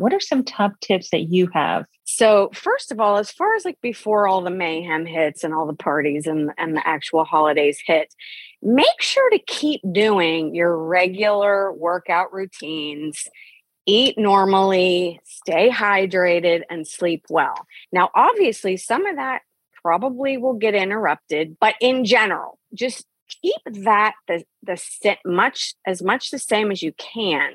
What are some top tips that you have? So, first of all, as far as like before all the mayhem hits and all the parties and, and the actual holidays hit, make sure to keep doing your regular workout routines eat normally, stay hydrated, and sleep well. Now, obviously, some of that probably will get interrupted, but in general, just keep that the the much as much the same as you can